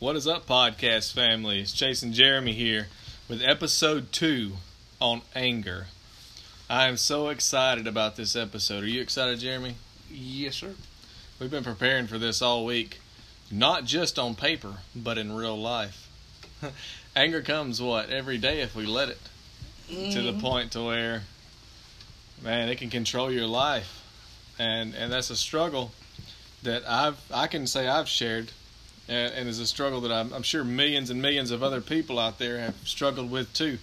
What is up, podcast family? It's Chase and Jeremy here with episode two on anger. I am so excited about this episode. Are you excited, Jeremy? Yes, sir. We've been preparing for this all week, not just on paper, but in real life. anger comes what every day if we let it mm-hmm. to the mm-hmm. point to where, man, it can control your life, and and that's a struggle that I've I can say I've shared and, and is a struggle that I'm, I'm sure millions and millions of other people out there have struggled with too.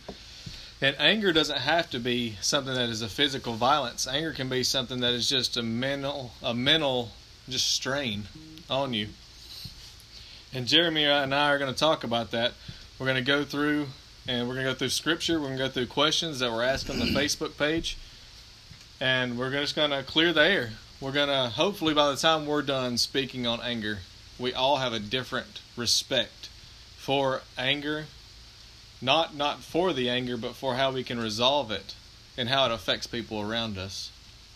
And anger doesn't have to be something that is a physical violence. Anger can be something that is just a mental, a mental, just strain on you. And Jeremy and I are going to talk about that. We're going to go through, and we're going to go through scripture. We're going to go through questions that were asked on the Facebook page, and we're just going to clear the air. We're going to hopefully by the time we're done speaking on anger, we all have a different respect for anger not not for the anger but for how we can resolve it and how it affects people around us.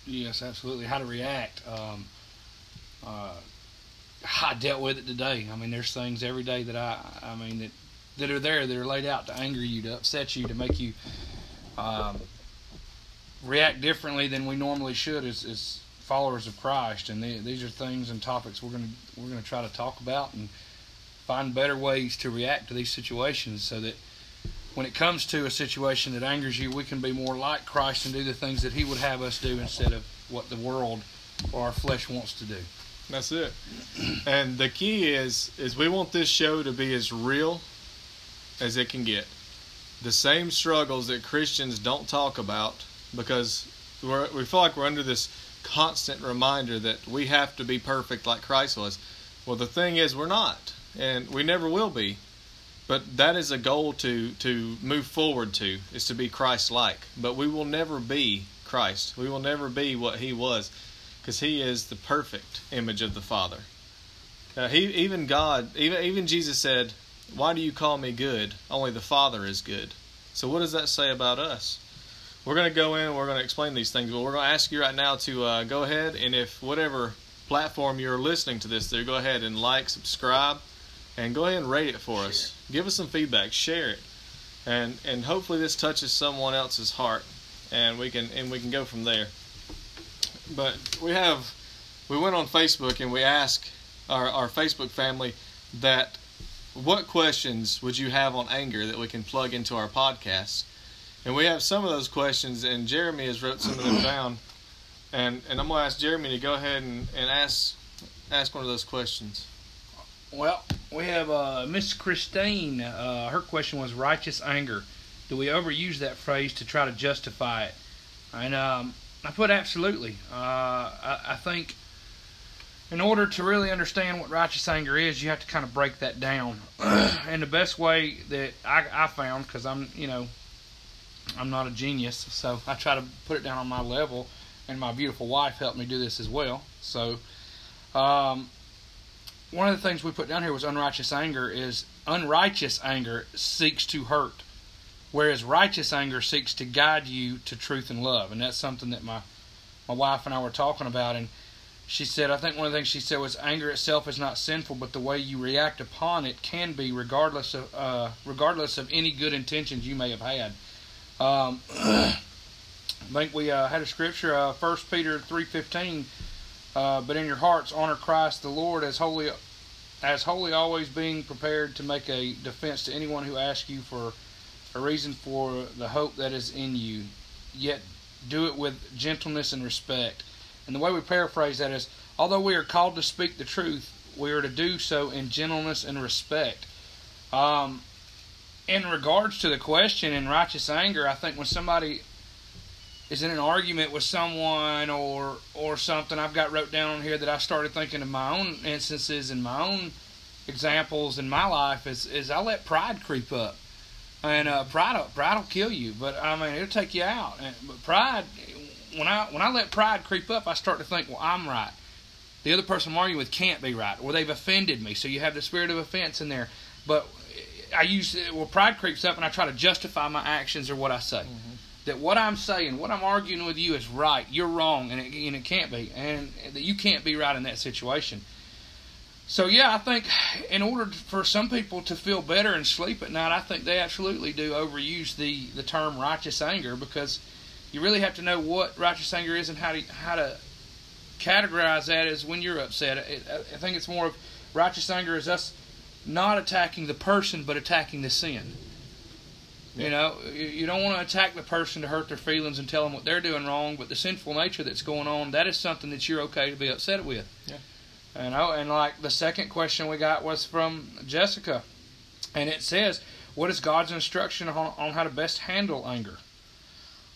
Yes absolutely. How to react um, uh, i dealt with it today. I mean there's things every day that i i mean that that are there that are laid out to anger you to upset you to make you um, react differently than we normally should Is followers of Christ, and they, these are things and topics we're going to we're going to try to talk about and find better ways to react to these situations, so that when it comes to a situation that angers you, we can be more like Christ and do the things that He would have us do instead of what the world or our flesh wants to do. That's it. And the key is is we want this show to be as real as it can get. The same struggles that Christians don't talk about because we feel like we're under this constant reminder that we have to be perfect like Christ was. Well, the thing is, we're not, and we never will be. But that is a goal to to move forward to is to be Christ-like. But we will never be Christ. We will never be what He was, because He is the perfect image of the Father. Uh, he even God, even even Jesus said, "Why do you call me good? Only the Father is good." So what does that say about us? We're going to go in and we're going to explain these things. But we're going to ask you right now to uh, go ahead and if whatever platform you're listening to this through, go ahead and like, subscribe, and go ahead and rate it for us. Give us some feedback, share it, and and hopefully this touches someone else's heart, and we can and we can go from there. But we have we went on Facebook and we asked our our Facebook family that what questions would you have on anger that we can plug into our podcast and we have some of those questions, and Jeremy has wrote some of them down. And and I'm gonna ask Jeremy to go ahead and, and ask ask one of those questions. Well, we have uh, Miss Christine. Uh, her question was righteous anger. Do we overuse that phrase to try to justify it? And um, I put absolutely. Uh, I, I think in order to really understand what righteous anger is, you have to kind of break that down. and the best way that I, I found, because I'm, you know, I'm not a genius, so I try to put it down on my level, and my beautiful wife helped me do this as well. So, um, one of the things we put down here was unrighteous anger is unrighteous anger seeks to hurt, whereas righteous anger seeks to guide you to truth and love, and that's something that my my wife and I were talking about, and she said, I think one of the things she said was anger itself is not sinful, but the way you react upon it can be, regardless of uh, regardless of any good intentions you may have had. Um, I think we uh, had a scripture, uh, 1 Peter 3.15, uh, but in your hearts honor Christ the Lord as holy, as holy always being prepared to make a defense to anyone who asks you for a reason for the hope that is in you, yet do it with gentleness and respect. And the way we paraphrase that is, although we are called to speak the truth, we are to do so in gentleness and respect. Um, in regards to the question in righteous anger, I think when somebody is in an argument with someone or or something, I've got wrote down here that I started thinking of my own instances and my own examples in my life is is I let pride creep up, and uh, pride pride will kill you, but I mean it'll take you out. And, but pride, when I when I let pride creep up, I start to think, well, I'm right. The other person I'm arguing with can't be right, or they've offended me. So you have the spirit of offense in there. But I use well, pride creeps up, and I try to justify my actions or what I say. Mm-hmm. That what I'm saying, what I'm arguing with you is right. You're wrong, and it, and it can't be, and that you can't be right in that situation. So yeah, I think in order for some people to feel better and sleep at night, I think they absolutely do overuse the the term righteous anger because you really have to know what righteous anger is and how to how to categorize that as when you're upset. I think it's more of righteous anger is us not attacking the person but attacking the sin. You know, you don't want to attack the person to hurt their feelings and tell them what they're doing wrong, but the sinful nature that's going on, that is something that you're okay to be upset with. Yeah. You know, and like the second question we got was from Jessica, and it says, "What is God's instruction on, on how to best handle anger?"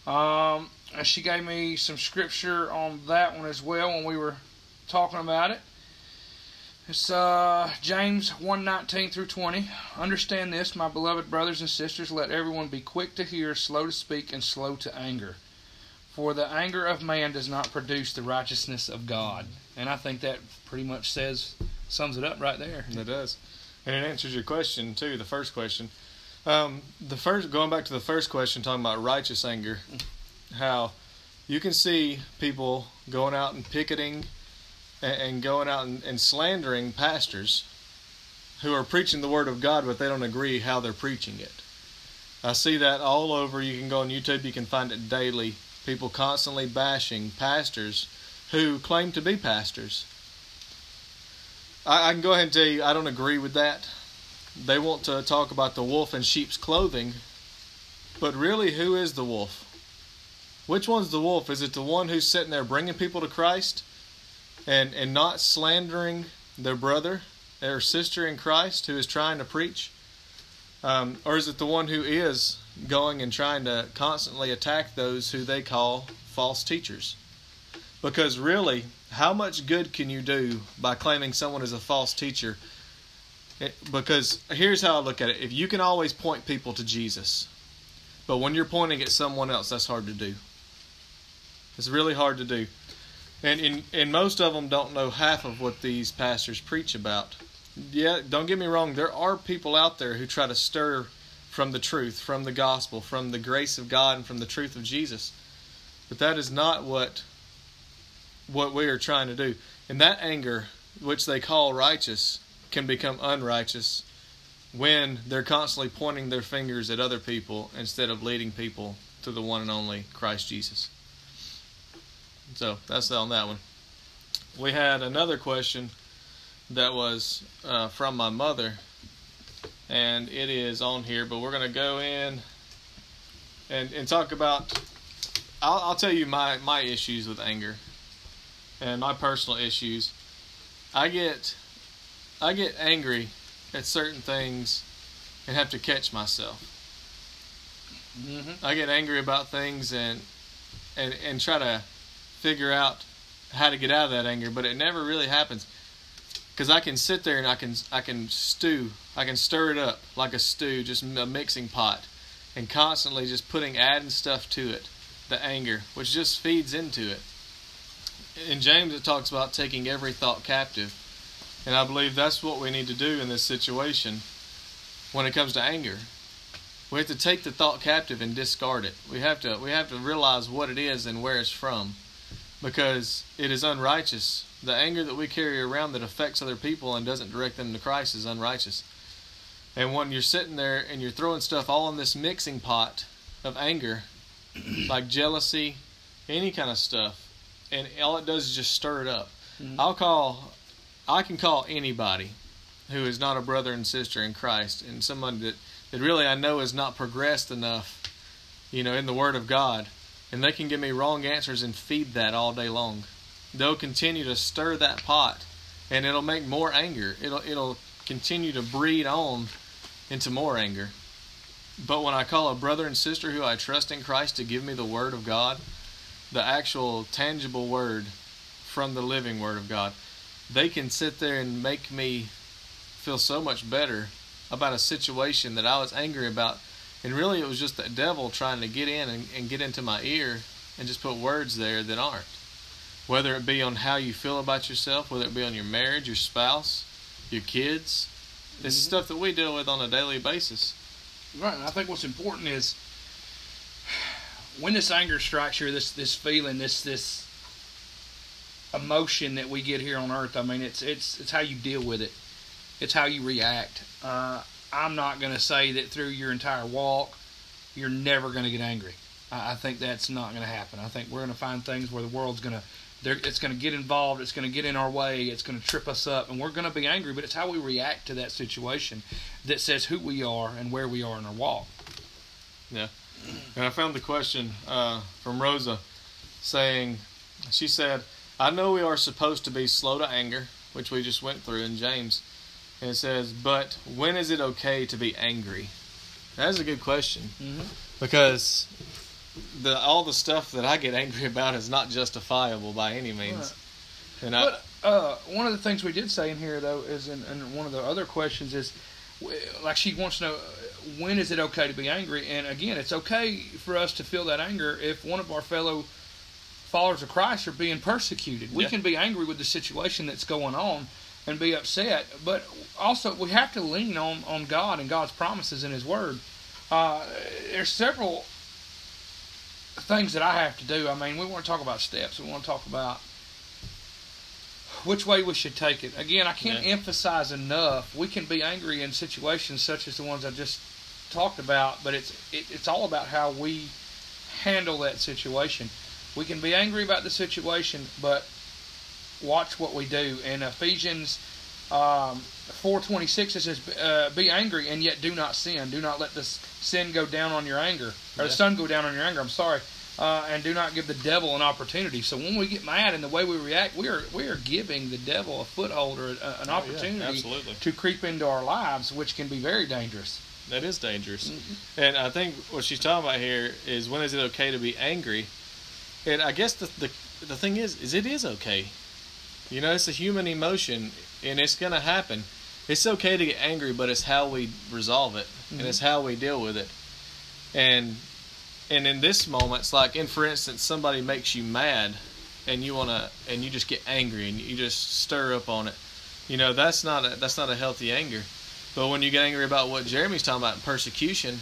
Um, and she gave me some scripture on that one as well when we were talking about it. It's uh, James 1:19 through 20. Understand this, my beloved brothers and sisters, let everyone be quick to hear, slow to speak, and slow to anger. For the anger of man does not produce the righteousness of God. And I think that pretty much says sums it up right there. It does. And it answers your question too, the first question. Um, the first going back to the first question talking about righteous anger, how you can see people going out and picketing and, and going out and, and slandering pastors who are preaching the word of God, but they don't agree how they're preaching it. I see that all over. You can go on YouTube, you can find it daily. People constantly bashing pastors who claim to be pastors. I, I can go ahead and tell you, I don't agree with that. They want to talk about the wolf in sheep's clothing, but really, who is the wolf? Which one's the wolf? Is it the one who's sitting there bringing people to Christ? And and not slandering their brother or sister in Christ who is trying to preach? Um, or is it the one who is going and trying to constantly attack those who they call false teachers? Because really, how much good can you do by claiming someone is a false teacher? It, because here's how I look at it if you can always point people to Jesus, but when you're pointing at someone else, that's hard to do. It's really hard to do. And, and and most of them don't know half of what these pastors preach about. Yeah, don't get me wrong. There are people out there who try to stir from the truth, from the gospel, from the grace of God, and from the truth of Jesus. But that is not what what we are trying to do. And that anger, which they call righteous, can become unrighteous when they're constantly pointing their fingers at other people instead of leading people to the one and only Christ Jesus. So that's on that one. We had another question that was uh, from my mother, and it is on here, but we're going to go in and, and talk about. I'll, I'll tell you my, my issues with anger and my personal issues. I get I get angry at certain things and have to catch myself. Mm-hmm. I get angry about things and and and try to figure out how to get out of that anger, but it never really happens. Because I can sit there and I can I can stew, I can stir it up like a stew, just a mixing pot, and constantly just putting adding stuff to it, the anger, which just feeds into it. In James, it talks about taking every thought captive, and I believe that's what we need to do in this situation when it comes to anger. We have to take the thought captive and discard it. We have to we have to realize what it is and where it's from because it is unrighteous. The anger that we carry around that affects other people and doesn't direct them to Christ is unrighteous. And when you're sitting there and you're throwing stuff all in this mixing pot of anger, like jealousy, any kind of stuff, and all it does is just stir it up. Mm-hmm. I'll call, I can call anybody who is not a brother and sister in Christ and someone that, that really I know is not progressed enough, you know, in the Word of God and they can give me wrong answers and feed that all day long. They'll continue to stir that pot, and it'll make more anger. It'll it'll continue to breed on into more anger. But when I call a brother and sister who I trust in Christ to give me the Word of God, the actual tangible Word from the living Word of God, they can sit there and make me feel so much better about a situation that I was angry about and really, it was just the devil trying to get in and, and get into my ear and just put words there that aren't. Whether it be on how you feel about yourself, whether it be on your marriage, your spouse, your kids. This is mm-hmm. stuff that we deal with on a daily basis. Right, and I think what's important is when this anger strikes you, this this feeling, this this emotion that we get here on earth. I mean, it's it's it's how you deal with it. It's how you react. Uh, I'm not going to say that through your entire walk, you're never going to get angry. I, I think that's not going to happen. I think we're going to find things where the world's going to it's going to get involved. It's going to get in our way. It's going to trip us up, and we're going to be angry. But it's how we react to that situation that says who we are and where we are in our walk. Yeah, and I found the question uh, from Rosa, saying, she said, "I know we are supposed to be slow to anger, which we just went through in James." And it says, "But when is it okay to be angry?" That's a good question mm-hmm. because the all the stuff that I get angry about is not justifiable by any means. Right. And but uh, one of the things we did say in here, though, is in, in one of the other questions is like she wants to know when is it okay to be angry? And again, it's okay for us to feel that anger if one of our fellow followers of Christ are being persecuted. We Yeah. can be angry with the situation that's going on and be upset, but also we have to lean on, on God and God's promises in His Word. Uh, there's several things that I have to do. I mean, we want to talk about steps. We want to talk about which way we should take it. Again, I can't Yeah. emphasize enough. We can be angry in situations such as the ones I just talked about, but it's it, it's all about how we handle that situation. We can be angry about the situation, but watch what we do. In Ephesians um, 4:26, it says, uh, "Be angry and yet do not sin. Do not let the sin go down on your anger, or Yeah. the sun go down on your anger." I'm sorry. Uh, and do not give the devil an opportunity. So when we get mad and the way we react, we are we are giving the devil a foothold or a, an Oh, yeah, opportunity absolutely. to creep into our lives, which can be very dangerous. That is dangerous. Mm-hmm. And I think what she's talking about here is when is it okay to be angry? And I guess the the, the thing is is it is okay. You know, it's a human emotion and it's going to happen. It's okay to get angry, but it's how we resolve it and mm-hmm. it's how we deal with it. And and in this moment, it's like in for instance somebody makes you mad and you want to and you just get angry and you just stir up on it. You know, that's not a that's not a healthy anger. But when you get angry about what Jeremy's talking about, persecution,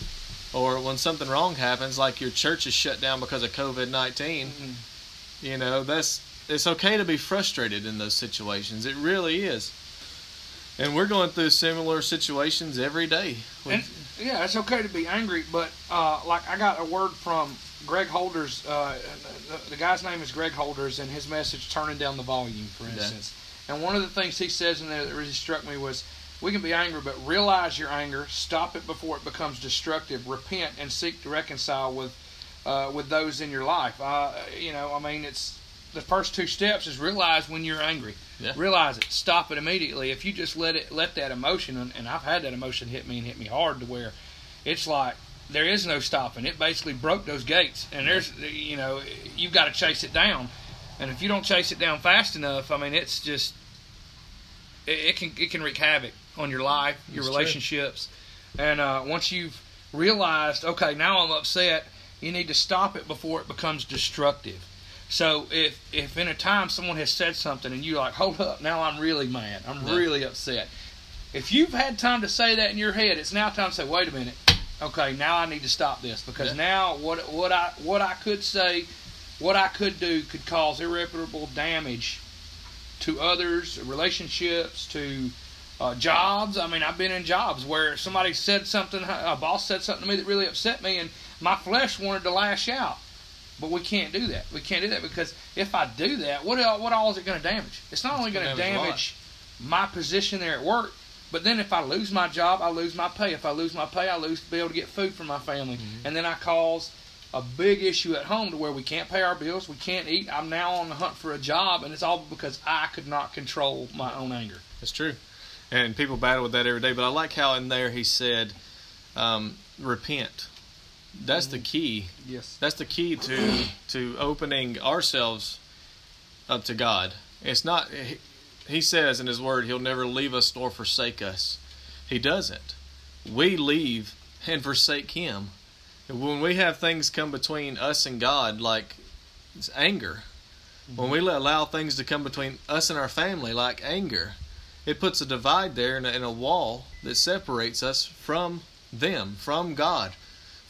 or when something wrong happens, like your church is shut down because of COVID 19 mm-hmm. you know, that's it's okay to be frustrated in those situations. It really is. And we're going through similar situations every day. And, yeah, it's okay to be angry, but uh, like I got a word from Greg Holders. Uh, the, the guy's name is Greg Holders, and his message "Turning Down the Volume," for Yeah. instance. And one of the things he says in there that really struck me was, "We can be angry, but realize your anger, stop it before it becomes destructive. Repent and seek to reconcile with uh, with those in your life." Uh, you know, I mean, it's the first two steps is realize when you're angry. Yeah. Realize it. Stop it immediately. If you just let it, let that emotion, and, I've had that emotion hit me and hit me hard to where it's like there is no stopping. It basically broke those gates, and there's, you know, you've got to chase it down. And if you don't chase it down fast enough, I mean, it's just it, it can it can wreak havoc on your life, your true. relationships, and uh, once you've realized, okay, now I'm upset, you need to stop it before it becomes destructive. So if if in a time someone has said something and you're like, hold up, now I'm really mad, I'm Yeah. really upset. If you've had time to say that in your head, it's now time to say, wait a minute, okay, now I need to stop this because Yeah. now what what I what I could say, what I could do could cause irreparable damage to others, relationships, to uh, jobs. I mean, I've been in jobs where somebody said something, a boss said something to me that really upset me, and my flesh wanted to lash out. But we can't do that. We can't do that because if I do that, what all, what all is it going to damage? It's not only gonna damage damage my position there at work, but then if I lose my job, I lose my pay. If I lose my pay, I lose to be able to get food for my family, Mm-hmm. and then I cause a big issue at home to where we can't pay our bills, we can't eat. I'm now on the hunt for a job, and it's all because I could not control my own anger. That's true. And people battle with that every day. But I like how in there he said, um, repent. That's the key. Yes. That's the key to to opening ourselves up to God. It's not. He, he says in His Word, He'll never leave us nor forsake us. He doesn't. We leave and forsake Him. When we have things come between us and God, like it's anger, when we let- allow things to come between us and our family, like anger, it puts a divide there and a, and a wall that separates us from them, from God,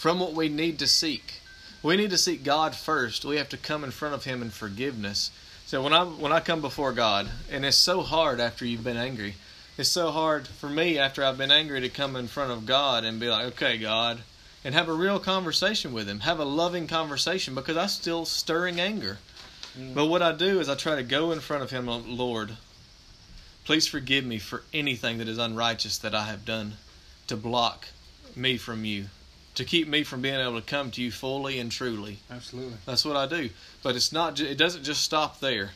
from what we need to seek. We need to seek God first. We have to come in front of Him in forgiveness. So when I when I come before God, and it's so hard after you've been angry, it's so hard for me after I've been angry to come in front of God and be like, okay, God, and have a real conversation with Him, have a loving conversation because I'm still stirring anger. Mm. But what I do is I try to go in front of Him, oh, Lord, please forgive me for anything that is unrighteous that I have done to block me from you, to keep me from being able to come to you fully and truly. Absolutely. That's what I do. But it's not. It doesn't just stop there.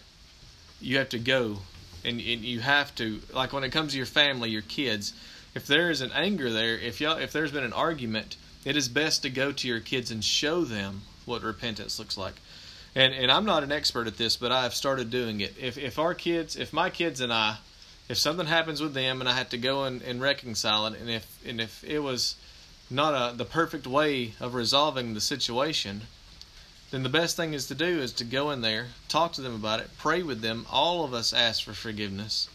You have to go, and, and you have to like when it comes to your family, your kids. If there is an anger there, if y'all, if there's been an argument, it is best to go to your kids and show them what repentance looks like. And and I'm not an expert at this, but I have started doing it. If if our kids, if my kids and I, if something happens with them and I had to go and, and reconcile it, and if and if it was not a the perfect way of resolving the situation, then the best thing is to do is to go in there, talk to them about it, pray with them. All of us ask for forgiveness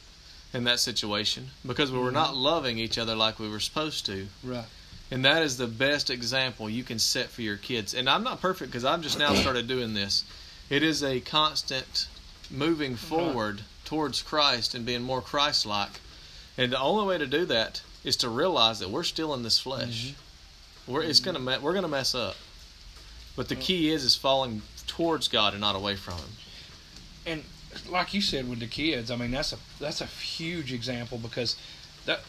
in that situation because we were mm-hmm. not loving each other like we were supposed to. Right. And that is the best example you can set for your kids. And I'm not perfect because I've just now started doing this. It is a constant moving uh-huh. forward towards Christ and being more Christ like. And the only way to do that is to realize that we're still in this flesh. Mm-hmm. We're it's gonna me- we're gonna mess up. But the key is is falling towards God and not away from Him. and like you said with the kids, I mean that's a that's a huge example because that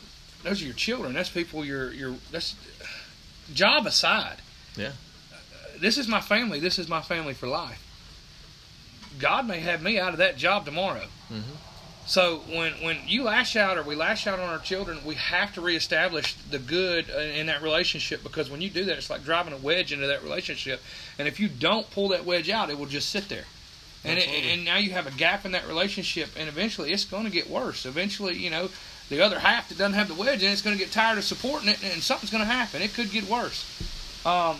those are your children. That's people you're you're that's job aside. Yeah. This is my family. This is my family for life. God may have me out of that job tomorrow. Mhm. So when when you lash out or we lash out on our children, we have to reestablish the good uh, in that relationship because when you do that, it's like driving a wedge into that relationship. And if you don't pull that wedge out, it will just sit there. And it, and now you have a gap in that relationship, and eventually it's going to get worse. Eventually, you know, the other half that doesn't have the wedge in it's going to get tired of supporting it, and something's going to happen. It could get worse. Um,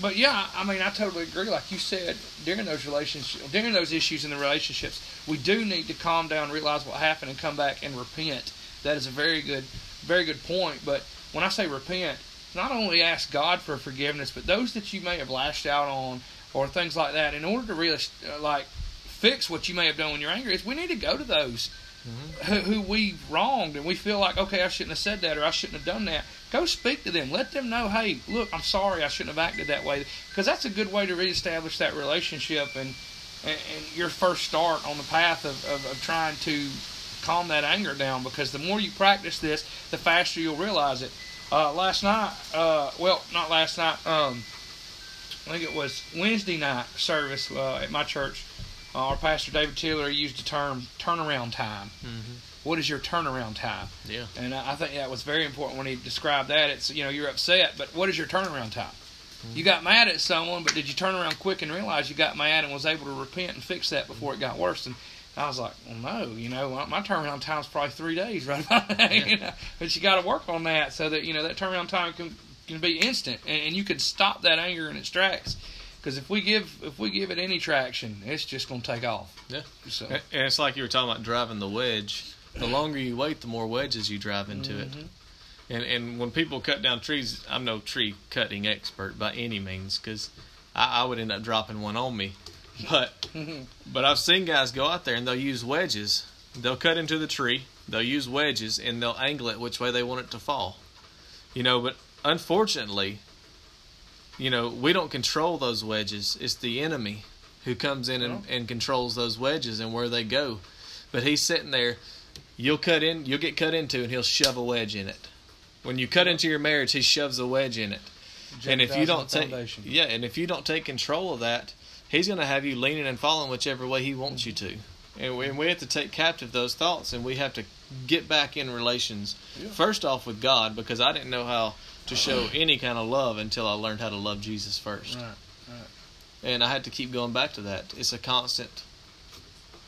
but yeah, I mean, I totally agree. Like you said, during those relationships, during those issues in the relationships, we do need to calm down, realize what happened, and come back and repent. That is a very good, very good point. But when I say repent, not only ask God for forgiveness, but those that you may have lashed out on or things like that, in order to really uh, like fix what you may have done when you're angry, is we need to go to those who, who we wronged and we feel like, okay, I shouldn't have said that or I shouldn't have done that. Go speak to them. Let them know, hey, look, I'm sorry, I shouldn't have acted that way. Because that's a good way to reestablish that relationship and, and, and your first start on the path of, of, of trying to calm that anger down. Because the more you practice this, the faster you'll realize it. Uh, last night, uh, well, not last night, um, I think it was Wednesday night service uh, at my church. Uh, our pastor David Taylor used the term turnaround time. Mhm. What is your turnaround time? Yeah. And I I think that was very important when he described that. It's you know you're upset, but what is your turnaround time? You got mad at someone, but did you turn around quick and realize you got mad and was able to repent and fix that before it got worse? And I was like, well, no, you know, my, turnaround time is probably three days, right about that. You know? But you got to work on that so that you know that turnaround time can can be instant, and, and you can stop that anger in its tracks. Because if we give if we give it any traction, it's just going to take off. Yeah. So And it's like you were talking about driving the wedge. The longer you wait, the more wedges you drive into it. Mhm. And and when people cut down trees, I'm no tree cutting expert by any means because I, I would end up dropping one on me. But but I've seen guys go out there and they'll use wedges. They'll cut into the tree. They'll use wedges and they'll angle it which way they want it to fall. You know, but unfortunately, you know, we don't control those wedges. It's the enemy who comes in and, and controls those wedges and where they go. But he's sitting there. You'll cut in. You'll get cut into, and he'll shove a wedge in it. When you cut into your marriage, he shoves a wedge in it. and if you don't take, yeah, and if you don't take control of that, he's going to have you leaning and falling whichever way he wants you to. And we, and we have to take captive those thoughts, and we have to get back in relations. Yeah. First off with God, because I didn't know how to show any kind of love until I learned how to love Jesus first. Right. And I had to keep going back to that. It's a constant,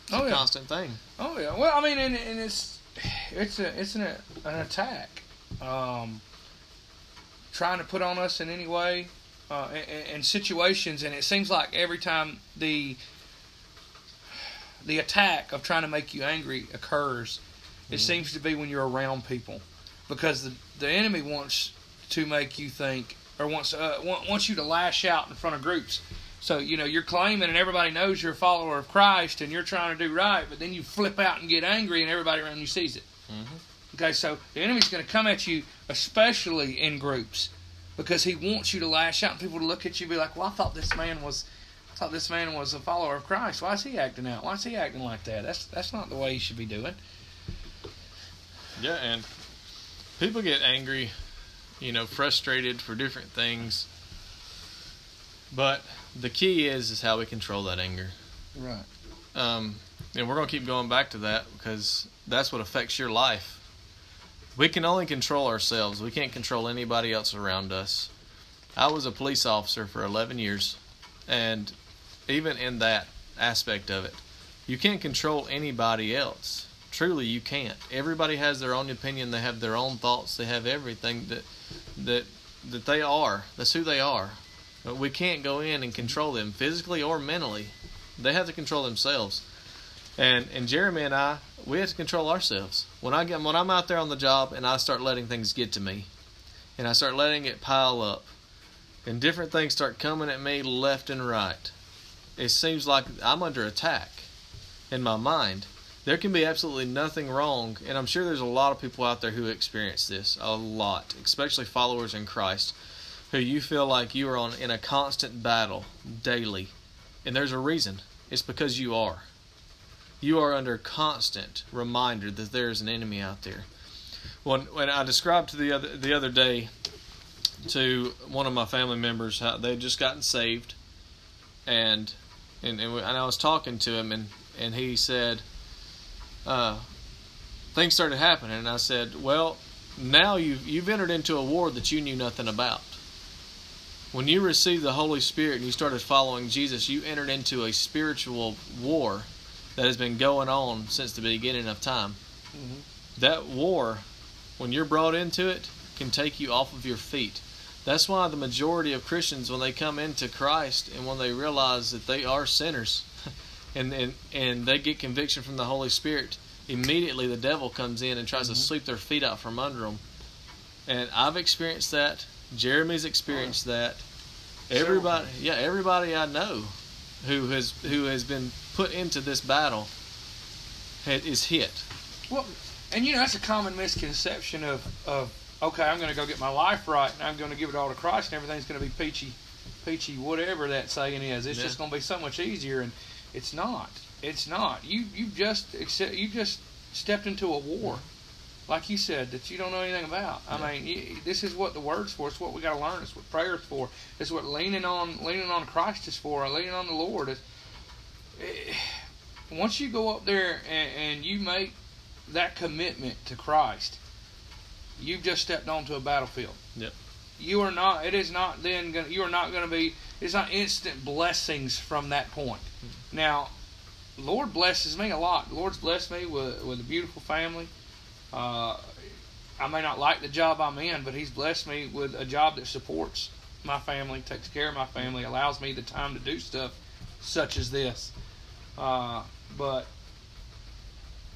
it's Oh, a yeah. constant thing. Oh yeah. Well, I mean, and, and it's it's a it's an an attack, um, trying to put on us in any way, uh, situations, and it seems like every time the the attack of trying to make you angry occurs, it seems to be when you're around people, because the the enemy wants to make you think or wants uh, wa- wants you to lash out in front of groups. So you know you're claiming, and everybody knows you're a follower of Christ, and you're trying to do right, but then you flip out and get angry, and everybody around you sees it. Mm-hmm. Okay, so the enemy's going to come at you, especially in groups, because he wants you to lash out and people to look at you and be like, "Well, I thought this man was, I thought this man was a follower of Christ. Why is he acting out? Why is he acting like that? That's that's not the way he should be doing." Yeah, and people get angry, you know, frustrated for different things. But the key is is how we control that anger. Right. Um, and we're going to keep going back to that because that's what affects your life. We can only control ourselves. We can't control anybody else around us. I was a police officer for 11 years, and even in that aspect of it, you can't control anybody else. Truly, you can't. Everybody has their own opinion. They have their own thoughts. They have everything that that that they are. That's who they are. But we can't go in and control them physically or mentally. They have to control themselves. And and Jeremy and I, we have to control ourselves. When I get when I'm out there on the job and I start letting things get to me, and I start letting it pile up, and different things start coming at me left and right, it seems like I'm under attack in my mind. There can be absolutely nothing wrong, and I'm sure there's a lot of people out there who experience this a lot, especially followers in Christ, who you feel like you are on in a constant battle daily, and there's a reason. It's because you are. You are under constant reminder that there is an enemy out there. When when I described to the other the other day to one of my family members how they just gotten saved, and and and, and I was talking to him and and he said, uh, things started happening, and I said, well, now you've you've entered into a war that you knew nothing about. When you received the Holy Spirit and you started following Jesus, you entered into a spiritual war that has been going on since the beginning of time. Mm-hmm. That war, when you're brought into it, can take you off of your feet. That's why the majority of Christians, when they come into Christ and when they realize that they are sinners and, and, and they get conviction from the Holy Spirit, immediately the devil comes in and tries Mm-hmm. to sweep their feet out from under them. And I've experienced that. Jeremy's experienced that. Everybody, yeah, everybody I know who has who has been put into this battle is hit. Well, and you know that's a common misconception of of okay, I'm going to go get my life right and I'm going to give it all to Christ and everything's going to be peachy, peachy, whatever that saying is. It's Yeah. just going to be so much easier, and it's not. It's not. You you just accept. You just stepped into a war, like you said that you don't know anything about. I Yeah. mean, you, this is what the word's for. It's what we got to learn. It's what prayer's for. It's what leaning on leaning on Christ is for. Leaning on the Lord. It's, eh, once you go up there and, and you make that commitment to Christ, you've just stepped onto a battlefield. Yep. You are not. It is not then. Gonna, you are not going to be. It's not instant blessings from that point. Now, Lord blesses me a lot. Lord's blessed me with with a beautiful family. Uh, I may not like the job I'm in, but He's blessed me with a job that supports my family, takes care of my family, allows me the time to do stuff such as this. Uh, but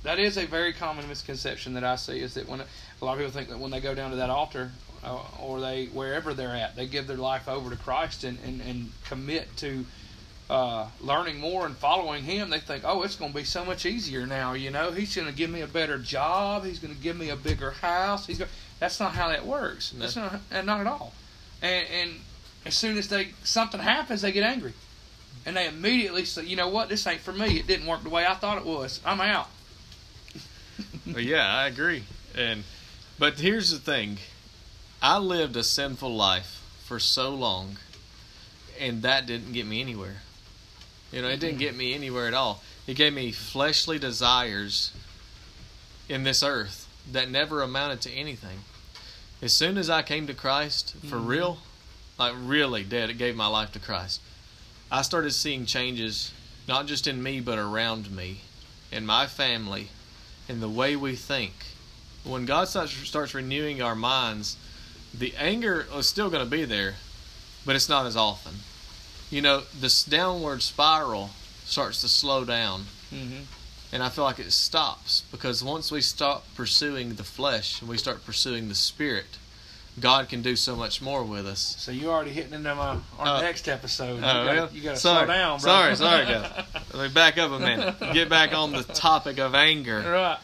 that is a very common misconception that I see is that when a lot of people think that when they go down to that altar uh, or they wherever they're at, they give their life over to Christ and, and, and commit to uh, learning more and following Him. They think, oh, it's going to be so much easier now. You know, He's going to give me a better job. He's going to give me a bigger house. He's going That's not how that works. No. That's not not at all. And, and as soon as they something happens, they get angry, and they immediately say, you know what, this ain't for me. It didn't work the way I thought it was. I'm out. Well, yeah, I agree. And but here's the thing. I lived a sinful life for so long and that didn't get me anywhere. You know, it didn't get me anywhere at all. It gave me fleshly desires in this earth that never amounted to anything. As soon as I came to Christ, for Mhm. real, like really dead, it gave my life to Christ. I started seeing changes not just in me but around me, in my family, in the way we think. When God starts, starts renewing our minds, the anger is still going to be there, but it's not as often. You know, this downward spiral starts to slow down, Mm-hmm. and I feel like it stops because once we stop pursuing the flesh and we start pursuing the spirit, God can do so much more with us. So you're already hitting into my our Uh, next episode. You Oh, you gotta slow down, bro. sorry, sorry, guys. Let me back up a minute. Get back on the topic of anger. right.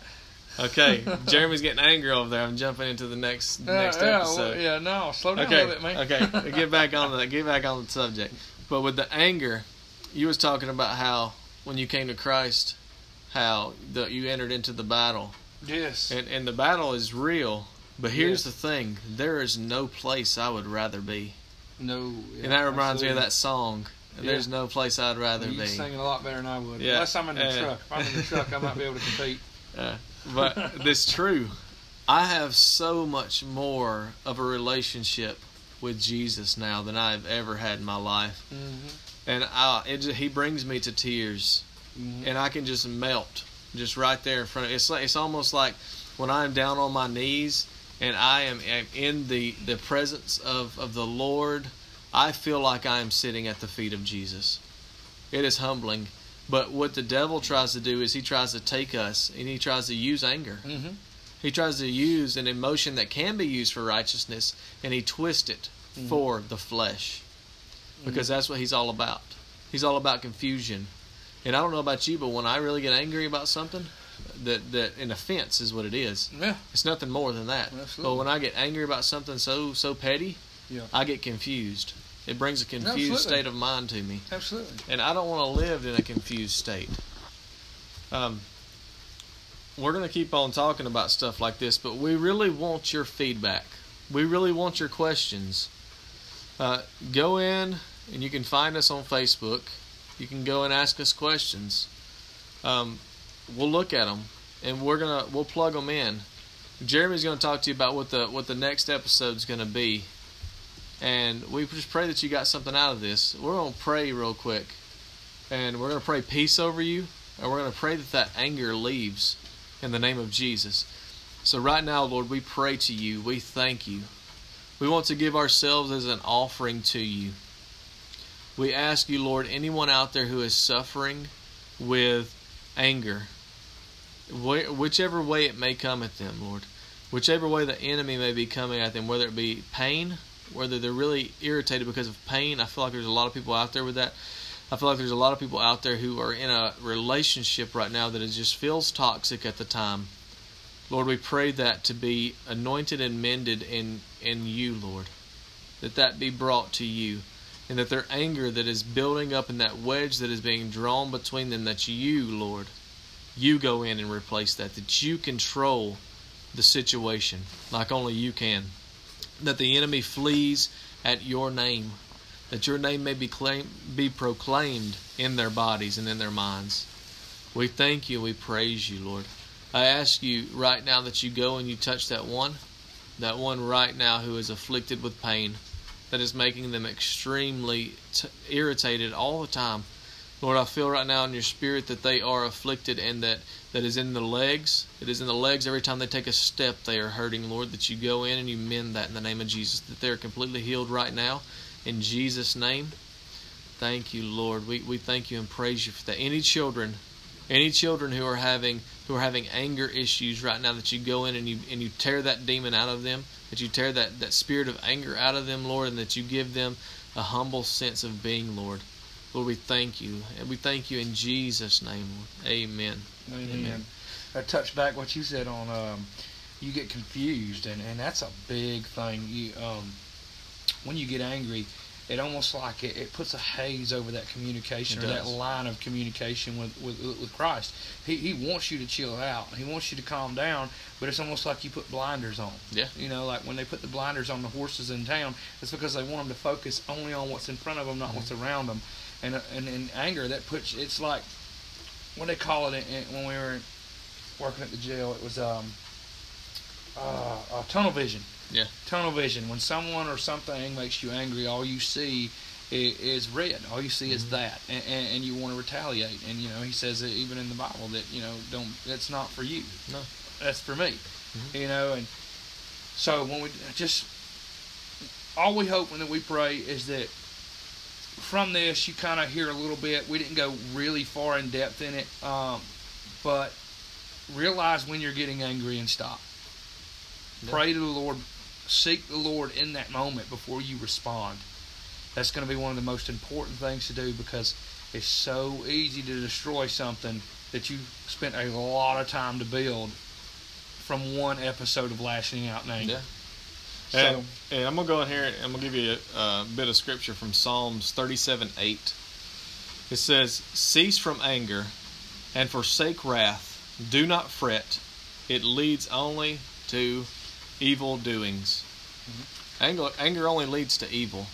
Okay, Jeremy's getting angry over there. I'm jumping into the next next yeah, well, episode. yeah, no, slow down Okay, a little bit, man. okay. Get back on the get back on the subject. But with the anger, you was talking about how when you came to Christ, how the, you entered into the battle, yes. and and the battle is real. But here's Yes. the thing: there is no place I would rather be, no. and that reminds me of that song. There's no place I'd rather You're be. singing a lot better than I would. Yeah, Unless I'm in the uh, truck. If I'm in the truck, I might be able to compete. But it's true. I have so much more of a relationship with Jesus now than I've ever had in my life, Mm-hmm. and I, it, he brings me to tears, Mm-hmm. and I can just melt, just right there in front of. It's like it's almost like when I'm down on my knees and I am am in the the presence of of the Lord. I feel like I am sitting at the feet of Jesus. It is humbling. But what the devil tries to do is he tries to take us and he tries to use anger. Mm-hmm. He tries to use an emotion that can be used for righteousness and he twists it Mhm. for the flesh. Because that's what he's all about. He's all about confusion. And I don't know about you, but when I really get angry about something, that that an offense is what it is. Yeah. It's nothing more than that. Absolutely. But when I get angry about something so so petty, Yeah. I get confused. It brings a confused Absolutely. state of mind to me Absolutely. and I don't want to live in a confused state. Um, we're going to keep on talking about stuff like this, but we really want your feedback. We really want your questions. Uh, go in and you can find us on Facebook. You can go and ask us questions. Um, we'll look at them and we're gonna we'll plug them in. Jeremy's going to talk to you about what the what the next episode's going to be, and we just pray that you got something out of this. We're going to pray real quick, and we're going to pray peace over you, and we're going to pray that that anger leaves in the name of Jesus. So, right now, Lord, we pray to you. We thank you. We want to give ourselves as an offering to you. We ask you, Lord, anyone out there who is suffering with anger, whichever way it may come at them, Lord, whichever way the enemy may be coming at them, whether it be pain, whether they're really irritated because of pain. I feel like there's a lot of people out there with that. I feel like there's a lot of people out there who are in a relationship right now that it just feels toxic at the time. Lord, we pray that to be anointed and mended in in you, Lord. That that be brought to you. And that their anger that is building up and that wedge that is being drawn between them, that you, Lord, you go in and replace that. That you control the situation like only you can. That the enemy flees at your name. That your name may be claim, be proclaimed in their bodies and in their minds. We thank you. We praise you, Lord. I ask you right now that you go and you touch that one, that one right now who is afflicted with pain, that is making them extremely t- irritated all the time. Lord, I feel right now in your spirit that they are afflicted and that that is in the legs. It is in the legs every time they take a step they are hurting, Lord, that you go in and you mend that in the name of Jesus, that they are completely healed right now. In Jesus' name. Thank you, Lord. We we thank you and praise you for that. Any children any children who are having who are having anger issues right now that you go in and you and you tear that demon out of them that you tear that that spirit of anger out of them lord and that you give them a humble sense of being lord lord we thank you and we thank you in jesus name lord amen Amen. Amen. I touch back what you said on um, you get confused, and, and that's a big thing. You um, when you get angry, it almost like it, it puts a haze over that communication or that line of communication with, with with Christ. He he wants you to chill out. He wants you to calm down, but it's almost like you put blinders on. Yeah. You know, like when they put the blinders on the horses in town, it's because they want them to focus only on what's in front of them, not what's around them. And uh, and in anger, that puts it's like what they call it in, when we were working at the jail. It was um uh, uh, tunnel vision. Yeah. Tunnel vision. When someone or something makes you angry, all you see is, is red. All you see is Mhm. that, and, and, and you want to retaliate. And you know, he says it even in the Bible that you know, don't. That's not for you. No. That's for me. Mhm. You know, and so when we just all we hope and that we pray is that from this you kind of hear a little bit. We didn't go really far in depth in it, um, but realize when you're getting angry and stop. Yeah. Pray to the Lord seek the Lord in that moment before you respond. That's going to be one of the most important things to do because it's so easy to destroy something that you spent a lot of time to build from one episode of lashing out in anger. Yeah. So, And, and I'm gonna go in here. and I'm gonna give you a, a bit of scripture from Psalms 37, 8. It says, "Cease from anger, and forsake wrath. Do not fret; it leads only to evil doings." Anger, anger only leads to evil.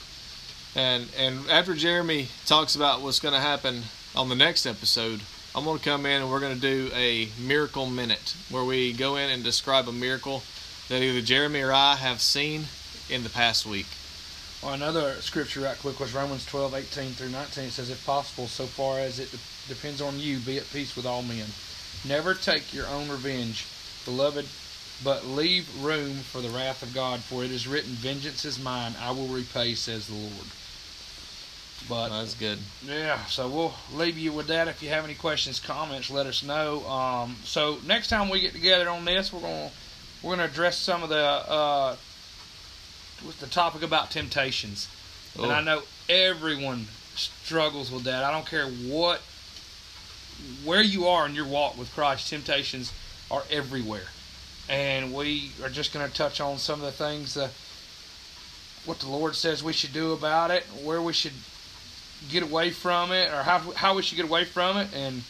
And and after Jeremy talks about what's going to happen on the next episode, I'm going to come in and we're going to do a miracle minute where we go in and describe a miracle that either Jeremy or I have seen in the past week. Well, another scripture right quick was Romans 12, 18 through 19. It says, If possible, so far as it depends on you, be at peace with all men. Never take your own revenge, beloved, but leave room for the wrath of God, for it is written, Vengeance is mine, I will repay, says the Lord. But That's good. yeah, so we'll leave you with that. If you have any questions, comments, let us know. Um, so next time we get together on this, we're gonna we're gonna address some of the uh, with the topic about temptations. And I Oh. know everyone struggles with that. I don't care what where you are in your walk with Christ, temptations are everywhere. And we are just going to touch on some of the things that what the Lord says we should do about it, where we should get away from it, or how how we should get away from it, and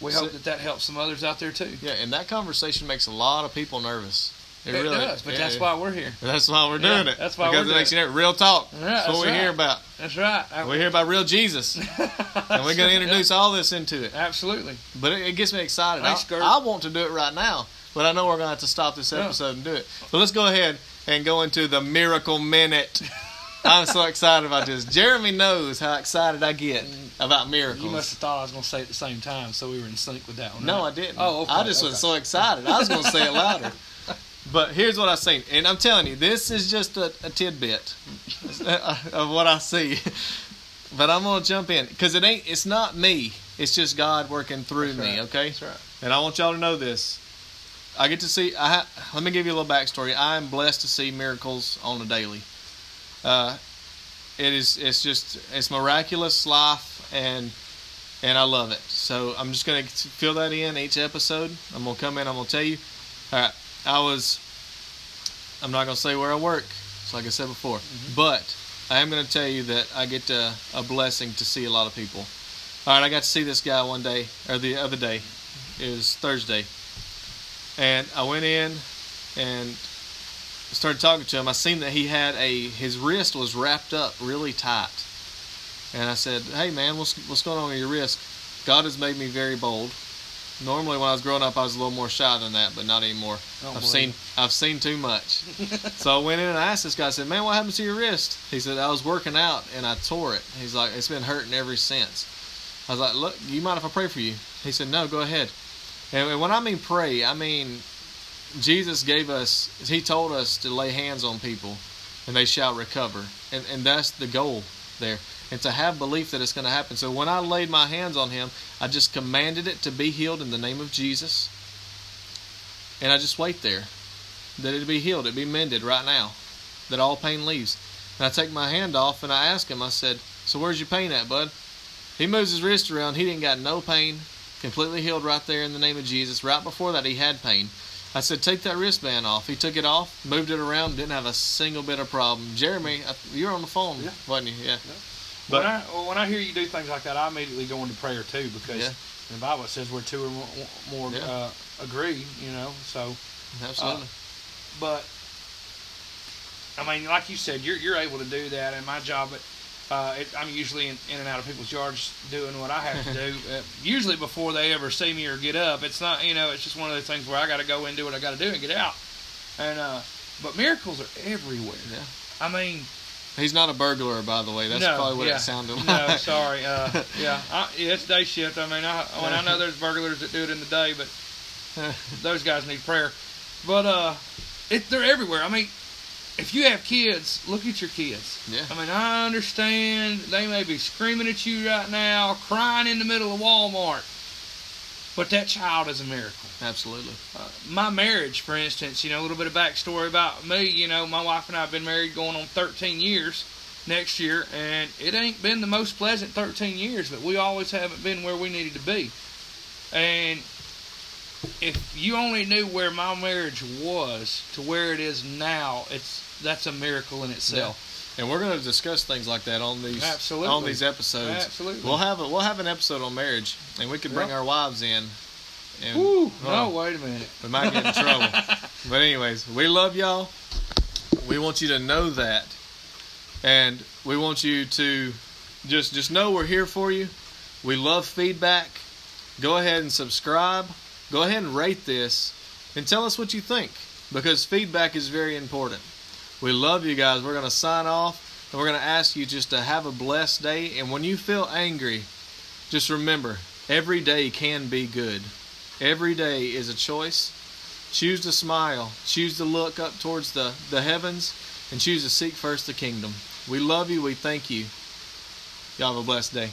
we So- hope that that helps some others out there too. Yeah, and that conversation makes a lot of people nervous. It, It really does, but yeah, that's why we're here. That's why we're Yeah, doing it. that's why because we're it makes doing you real talk. Yeah, that's, that's what we hear right. about. That's right. We hear about real Jesus, and we're going to introduce all this into it. Absolutely. But it, it gets me excited. Thanks, I. I want to do it right now, but I know we're going to have to stop this Yeah. episode and do it. But let's go ahead and go into the miracle minute. I'm so excited about this. Jeremy knows how excited I get about miracles. You must have thought I was going to say it at the same time, so we were in sync with that one. No, right? I didn't. Oh, okay, I just okay. was so excited. I was going to say it louder. But here's what I seen, and I'm telling you, this is just a, a tidbit of what I see. But I'm gonna jump in because it ain't. It's not me. It's just God working through me. Okay. That's right. And I want y'all to know this. I get to see. I ha, let me give you a little backstory. I am blessed to see miracles on a daily. Uh, it is. It's just. It's miraculous life, and and I love it. So I'm just gonna fill that in each episode. I'm gonna come in. I'm gonna tell you. All right. I was. I'm not gonna say where I work. It's like I said before, but I am gonna tell you that I get uh, a blessing to see a lot of people. All right, I got to see this guy one day, or the other day. It was Thursday, and I went in and started talking to him. I seen that he had a his wrist was wrapped up really tight, and I said, "Hey man, what's what's going on with your wrist?" God has made me very bold. Normally, when I was growing up, I was a little more shy than that, but not anymore. Don't I've seen I've seen too much. so I went in and I asked this guy. I said, "Man, what happened to your wrist?" He said, "I was working out and I tore it." He's like, "It's been hurting ever since." I was like, "Look, you mind if I pray for you?" He said, "No, go ahead." And when I mean pray, I mean Jesus gave us. He told us to lay hands on people, and they shall recover, and and that's the goal there. And to have belief that it's going to happen. So when I laid my hands on him, I just commanded it to be healed in the name of Jesus. And I just wait there that it be healed, it be mended right now, that all pain leaves. And I take my hand off and I ask him, I said, So where's your pain at, bud? He moves his wrist around, he didn't got no pain, completely healed right there in the name of Jesus. Right before that, he had pain. I said, Take that wristband off. He took it off, moved it around, didn't have a single bit of problem. Jeremy, you were on the phone, Yeah. wasn't you? Yeah. when But- I when I hear you do things like that, I immediately go into prayer too because Yeah. the Bible says where two or more, more Yeah. uh, agree, you know. So, Absolutely. but I mean, like you said, you're you're able to do that, and my job, uh, it, I'm usually in, in and out of people's yards doing what I have to do. Uh, usually before they ever see me or get up, it's not you know, it's just one of those things where I got to go in and do what I got to do and get out. And uh, but miracles are everywhere. yeah. I mean, He's not a burglar, by the way. That's no, probably what yeah. it sounded like. No, sorry. Uh, yeah, I, it's day shift. I mean, I, when I know there's burglars that do it in the day, but those guys need prayer. But uh, it, they're everywhere. I mean, if you have kids, look at your kids. Yeah. I mean, I understand they may be screaming at you right now, crying in the middle of Walmart. but that child is a miracle. Absolutely. Uh, my marriage, for instance, you know, a little bit of backstory about me. You know, my wife and I have been married going on 13 years next year, and it ain't been the most pleasant 13 years, but we always haven't been where we needed to be. And if you only knew where my marriage was to where it is now, it's that's a miracle in itself. And we're going to discuss things like that on these Absolutely. on these episodes. Absolutely. We'll have a we'll have an episode on marriage, and we could bring Yep. our wives in. And Woo! Oh, No, uh, wait a minute. we might get in trouble. But anyways, we love y'all. We want you to know that, and we want you to just just know we're here for you. We love feedback. Go ahead and subscribe. Go ahead and rate this, and tell us what you think because feedback is very important. We love you guys. We're gonna sign off, and we're gonna ask you just to have a blessed day. And when you feel angry, just remember every day can be good. Every day is a choice. Choose to smile. Choose to look up towards the, the heavens and choose to seek first the kingdom. We love you. We thank you. Y'all have a blessed day.